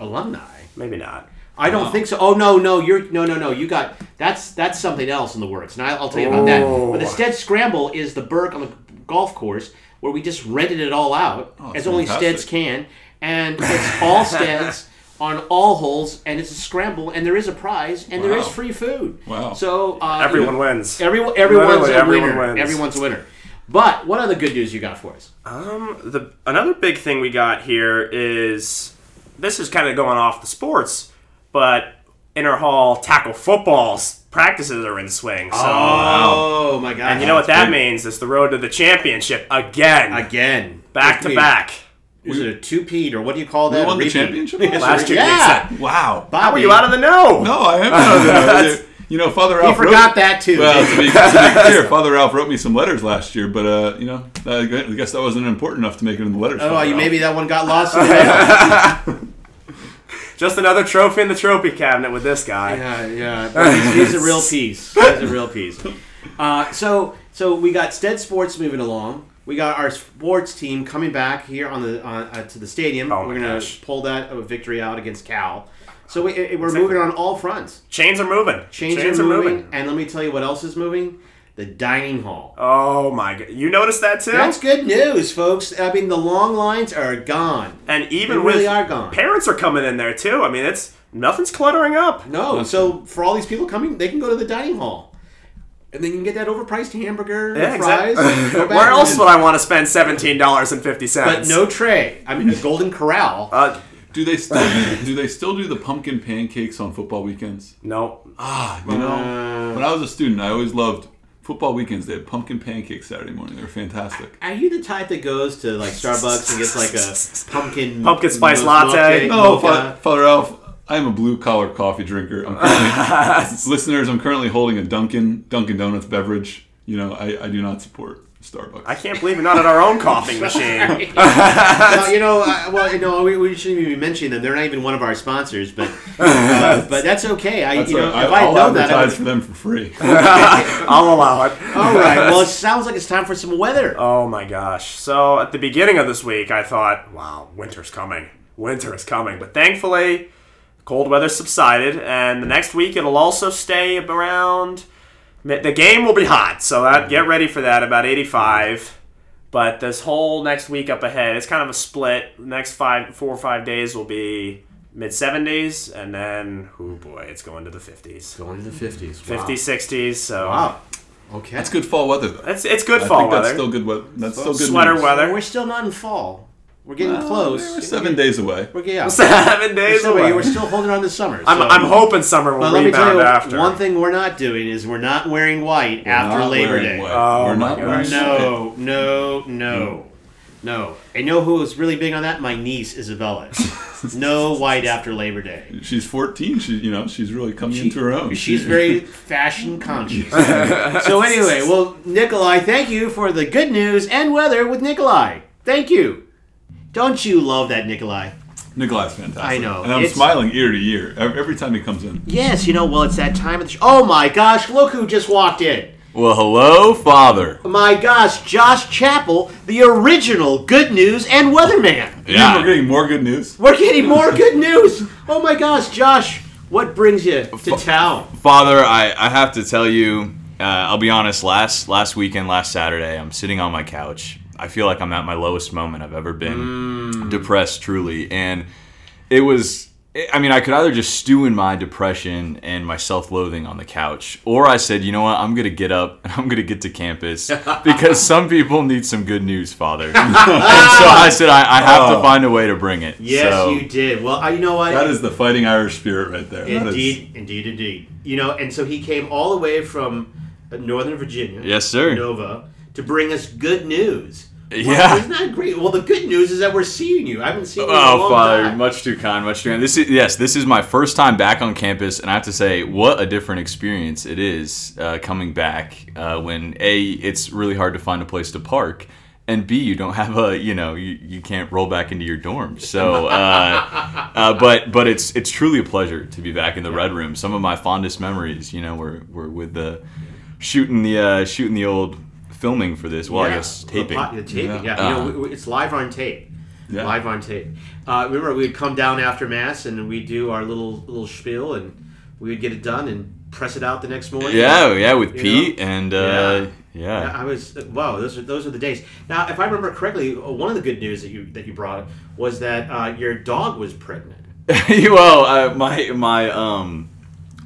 Alumni. Maybe not. I don't think so. Oh no, no, you're no, no, no. You got that's that's something else in the works, and I'll, I'll tell you about that. But the Oh. Stead Scramble is the Burke on the golf course where we just rented it all out, Oh, as only fantastic. Steads can, and it's all Steads on all holes, and it's a scramble, and there is a prize, and there is Wow. free food. Wow. So uh, Everyone wins. Everyone, everyone's Literally a everyone winner. wins. Everyone's a winner. But what other good news you got for us? Um, the another big thing we got here is this is kind of going off the sports, but Inter Hall tackle footballs practices are in swing. So, Oh my god! and you know what that means? It's the road to the championship again, Again, back to back. Was it a two-peat or what do you call We that? won the championship Yes, last year. Yeah. Wow. How were you out of the know? No, I am. out of the know. You know, Father He Ralph. forgot wrote, that too. Well, to be, to be clear, Father Ralph wrote me some letters last year, but uh, you know, I guess that wasn't important enough to make it in the letters. oh, you, maybe that one got lost. in the. Just another trophy in the trophy cabinet with this guy. yeah, yeah. He's, he's a real piece. He's a real piece. Uh, so, so we got Stead Sports moving along. We got our sports team coming back here on the on, uh, to the stadium. Oh We're gonna gosh. pull that a victory out against Cal. So we, it- we're moving on all fronts. Chains are moving. Chains, are, moving, and let me tell you what else is moving: the dining hall. Oh my god! You noticed that too? That's good news, folks. I mean, the long lines are gone. and even They really with are gone. parents are coming in there too. I mean, it's nothing's cluttering up. No, so for all these people coming, they can go to the dining hall, and they can get that overpriced hamburger, Yeah, and fries. exactly. back Where else would I want to spend seventeen dollars and fifty But no tray. I mean, a Golden Corral. Uh, Do they still do, do they still do the pumpkin pancakes on football weekends? no. Ah, you know, when I was a student, I always loved football weekends. They had pumpkin pancakes Saturday morning. They were fantastic. Are you the type that goes to like Starbucks and gets like a pumpkin Pumpkin spice latte? mocha- No, mocha? Father, Father Ralph, I am a blue collar coffee drinker. I'm currently, listeners, I'm currently holding a Dunkin' Dunkin' Donuts beverage. You know, I, I do not support Starbucks. I can't believe you're not at our own coffee machine. well, you know, uh, well, you know, we, we shouldn't even be mentioning them. They're not even one of our sponsors, but uh, but that's okay. I, That's you know, right. if I, I I'll know that, I advertise would, for them for free. I'll allow it. all right. Well, it sounds like it's time for some weather. Oh my gosh. So at the beginning of this week, I thought, wow, winter's coming. Winter is coming. But thankfully, cold weather subsided, and the next week it'll also stay around. The game will be hot, so uh, that, get ready for that, about 85. But this whole next week up ahead, it's kind of a split. Next five, four or five days will be mid 70s, and then, oh boy, it's going to the 50s. Going to the fifties. 50s, 60s, so Wow. Okay. That's good fall weather, though. it's, it's good I fall think weather. that's still good weather. That's still good Sweater news. weather. We're still not in fall. We're getting Well, close. We're seven days away. We're, yeah. Seven We're days away. we're still holding on to summer. I'm, I'm hoping summer will But let me tell rebound you, after. one thing we're not doing is we're not wearing white We're after not Labor Day. white. Oh We're not wearing gosh. No, no, no, no. I know who is really big on that. My niece Isabella. no white after Labor Day. She's 14. She, you know, she's really coming into her own. She's very fashion conscious. so anyway, well, Nikolai, thank you for the good news and weather with Nikolai. Thank you. Don't you love that, Nikolai? Nikolai's fantastic. I know. and I'm It's- smiling ear to ear every, every time he comes in. Yes, you know. Well, it's that time of the. Sh- oh my gosh! Look who just walked in. Well, hello, Father. My gosh, Josh Chappell, the original Good News and Weatherman. Yeah. We're getting more good news. We're getting more good news. Oh my gosh, Josh, what brings you to town? Father, I, I have to tell you, uh, I'll be honest, last last weekend, last Saturday, I'm sitting on my couch. I feel like I'm at my lowest moment I've ever been. Depressed, truly. And it was, I mean, I could either just stew in my depression and my self loathing on the couch, or I said, you know what, I'm going to get up and I'm going to get to campus because some people need some good news, Father. and so I said, I, I have to Oh. find a way to bring it. Yes, So- you did. Well, uh, you know what? That is the fighting Irish spirit right there. That is- indeed, indeed, indeed. You know, and so he came all the way from uh, Northern Virginia, Yes, sir. Nova, to bring us good news. Well, Yeah. isn't that great? Well, the good news is that we're seeing you. I haven't seen you in a Oh, long Father, time. much too kind, much too kind. This is yes, this is my first time back on campus, and I have to say, what a different experience it is uh, coming back. Uh, when a, it's really hard to find a place to park, and b, you don't have a, you know, you, you can't roll back into your dorm. So, uh, uh, but but it's it's truly a pleasure to be back in the red room. Some of my fondest memories, you know, were were with the shooting the uh, shooting the old filming for this. Well, I Yeah, guess taping. pot- the taping, yeah. Yeah. You know, w- w- it's live on tape. Yeah. live on tape. Uh, remember, we'd come down after mass and we'd do our little little spiel, and we would get it done and press it out the next morning. Yeah, yeah, with Pete know? and uh, Yeah, yeah. I was wow. Those are those are the days. Now, if I remember correctly, uh, one of the good news that you that you brought was that uh, your dog was pregnant. well, uh, my my um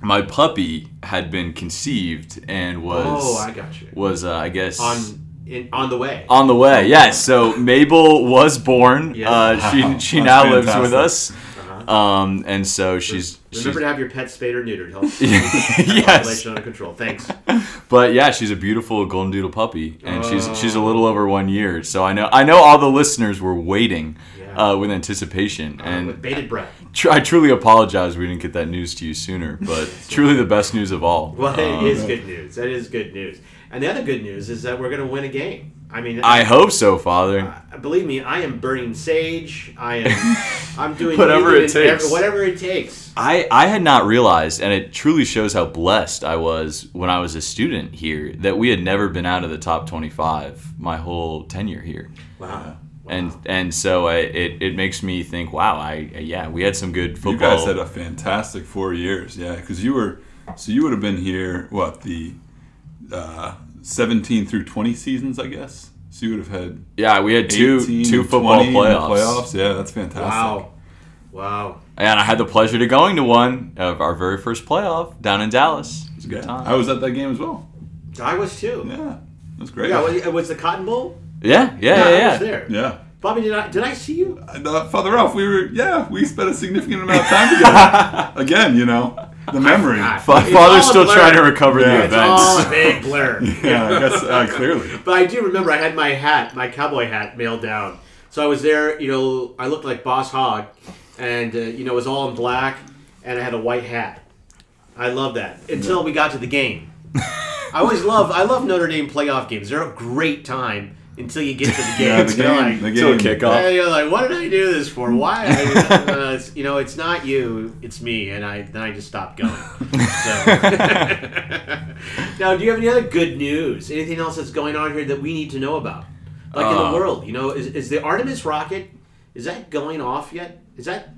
my puppy had been conceived and was Oh, I got you. was uh, I guess On in, on the way. on the way. Yes, so Mabel was born. Yes. Uh, Wow, she she that's now lives with fantastic. us. Um, and so she's, she's Remember to have your pet spayed or neutered. Help yes. population under control. Thanks. But yeah, she's a beautiful golden doodle puppy, and she's she's a Oh. little over one year. So I know I know all the listeners were waiting Yeah. uh, with anticipation, Uh, and with bated breath. tr- I truly apologize we didn't get that news to you sooner. But truly the best news of all. Well, Um, it is good news. That is good news. And the other good news is that we're going to win a game. I mean, I hope so, Father. Uh, believe me, I am burning sage. I am. I'm doing Whatever it takes. whatever it takes. I, I had not realized, and it truly shows how blessed I was when I was a student here, that we had never been out of the top 25 my whole tenure here. Wow. And and so I, it, it makes me think, wow, I yeah, we had some good football. You guys had a fantastic four years, yeah. Because you were, so you would have been here what the uh, seventeen through twenty seasons, I guess. So you would have had yeah, we had two 18 two and football 20 playoffs. playoffs, yeah, that's fantastic. Wow. Wow. And I had the pleasure to going to one of our very first playoff down in Dallas. It was a good Yeah. time. I was at that game as well. I was too. Yeah, that's great. Yeah, was, was the Cotton Bowl? Yeah, yeah, yeah, I yeah. was there. yeah. Bobby, did I did I see you? Uh, Father Ralph, we were yeah, we spent a significant amount of time together. Again, you know, the memory. forgot. Fa- Father's still blur. trying to recover Yeah, the it's It's all a big blur. Yeah, I guess uh, clearly. But I do remember I had my hat, my cowboy hat, mailed down. So I was there. You know, I looked like Boss Hogg, and uh, you know, it was all in black, and I had a white hat. I love that until we got to the game. I always love. I love Notre Dame playoff games. They're a great time until you get to the game. Yeah, the game, like, the Till game. kickoff. Yeah, you're like, what did I do this for? Why? I, uh, you know, it's not you, it's me, and I then I just stopped going. So. now, do you have any other good news? Anything else that's going on here that we need to know about, like in Uh, the world? You know, is, is the Artemis rocket is that going off yet? Is that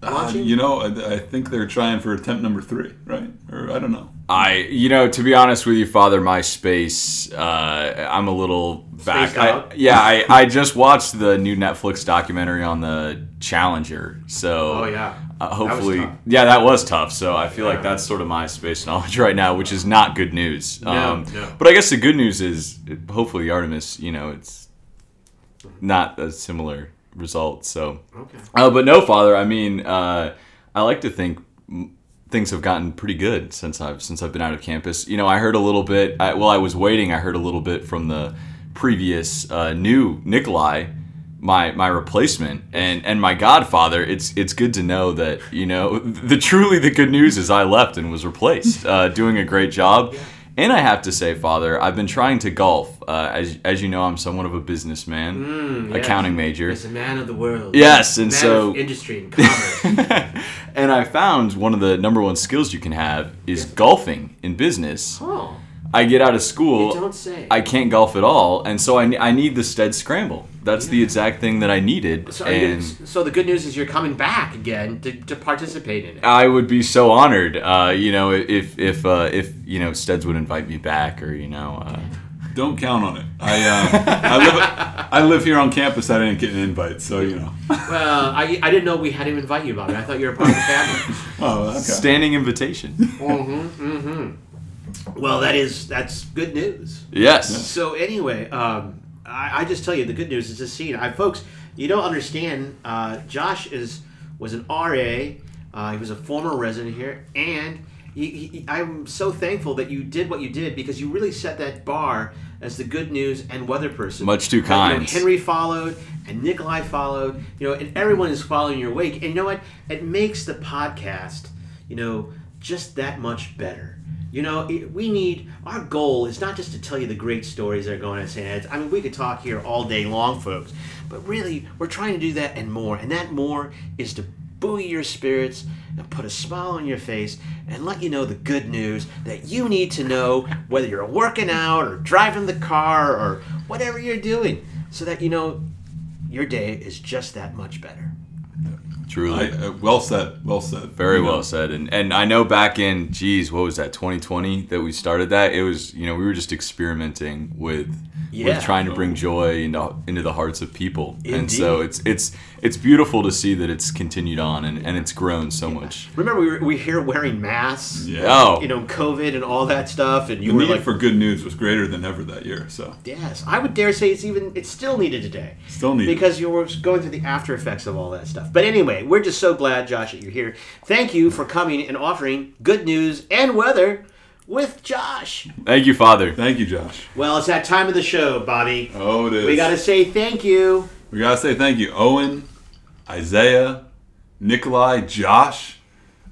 Uh, you know, I, I think they're trying for attempt number three, right? Or I don't know. I, you know, to be honest with you, Father, my space, uh, I'm a little back. I, yeah, I, I just watched the new Netflix documentary on the Challenger, so Oh, yeah. uh, was hopefully, tough. yeah, that was tough. So I feel Yeah. like that's sort of my space knowledge right now, which is not good news. No, um, no. But I guess the good news is, hopefully, Artemis, you know, it's not a similar result. So okay. uh, but no, Father. I mean, uh, I like to think things have gotten pretty good since I've since I've been out of campus. You know, I heard a little bit. I, while I was waiting, I heard a little bit from the previous uh, new Nikolai, my my replacement, and and my godfather. It's it's good to know that you know the truly the good news is I left and was replaced, uh, doing a great job. And I have to say, Father, I've been trying to golf. Uh, as, as you know, I'm somewhat of a businessman, Mm, yes. accounting major. He's a man of the world. Yes, and so- industry and commerce. and I found one of the number one skills you can have is golfing in business. oh, I get out of you school, don't say. I can't golf at all, and so I, I need the Stead Scramble. That's the exact thing that I needed, so, are you so the good news is you're coming back again to, to participate in it. I would be so honored, uh, you know, if if uh, if you know Steads would invite me back, or you know, uh, Don't count on it. I uh, I live I live here on campus. I didn't get an invite, so you know. Well, I, I didn't know we had to invite you, Bobby. I thought you were part of the family. Oh, okay. standing invitation. Well, that is that's good news. yes. So anyway, um, I, I just tell you the good news is this scene. I folks, you don't understand. Uh, Josh is was an RA. Uh, he was a former resident here, and he, he, I'm so thankful that you did what you did because you really set that bar as the good news and weather person. Much too Uh, you know, kind. Henry followed, and Nikolai followed. You know, and everyone is following your wake. And you know what? It makes the podcast, you know, just that much better. You know, it, we need our goal is not just to tell you the great stories that are going on at St. Ed's. I mean, we could talk here all day long, folks, but really, we're trying to do that and more. And that more is to buoy your spirits and put a smile on your face and let you know the good news that you need to know whether you're working out or driving the car or whatever you're doing so that you know your day is just that much better. Truly. I, uh, well said. Well said. Very You know, well said. And and I know back in geez, what was that, 2020 that we started that? It was, you know, we were just experimenting with Yeah. with trying to bring joy into into the hearts of people. And so it's it's it's beautiful to see that it's continued on and, and it's grown so much. Remember, we were, we here wearing masks, Yeah. You know, COVID and all that stuff, and The you were need like, for good news was greater than ever that year. So yes, I would dare say it's even it's still needed today. Still needed. because you were going through the after effects of all that stuff. But anyway, we're just so glad, Josh, that you're here. Thank you for coming and offering good news and weather with Josh. thank you, Father. thank you, Josh. Well, it's that time of the show, Bobby. Oh, it is. We got to say thank you. We gotta say thank you, Owen, Isaiah, Nikolai, Josh.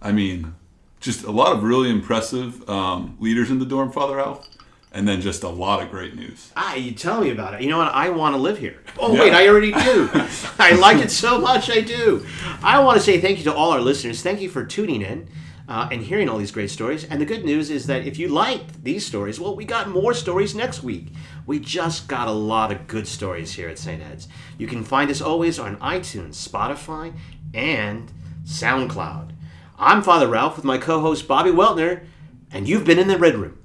I mean, just a lot of really impressive um, leaders in the dorm, Father Ralph, and then just a lot of great news. Ah, you tell me about it. You know what? I want to live here. Oh Yeah. wait, I already do. I like it so much. I do. I want to say thank you to all our listeners. Thank you for tuning in. Uh, and hearing all these great stories. And the good news is that if you liked these stories, well, we got more stories next week. We just got a lot of good stories here at St. Ed's. You can find us always on iTunes, Spotify, and SoundCloud. I'm Father Ralph with my co host Bobby Weltner, and you've been in the Red Room.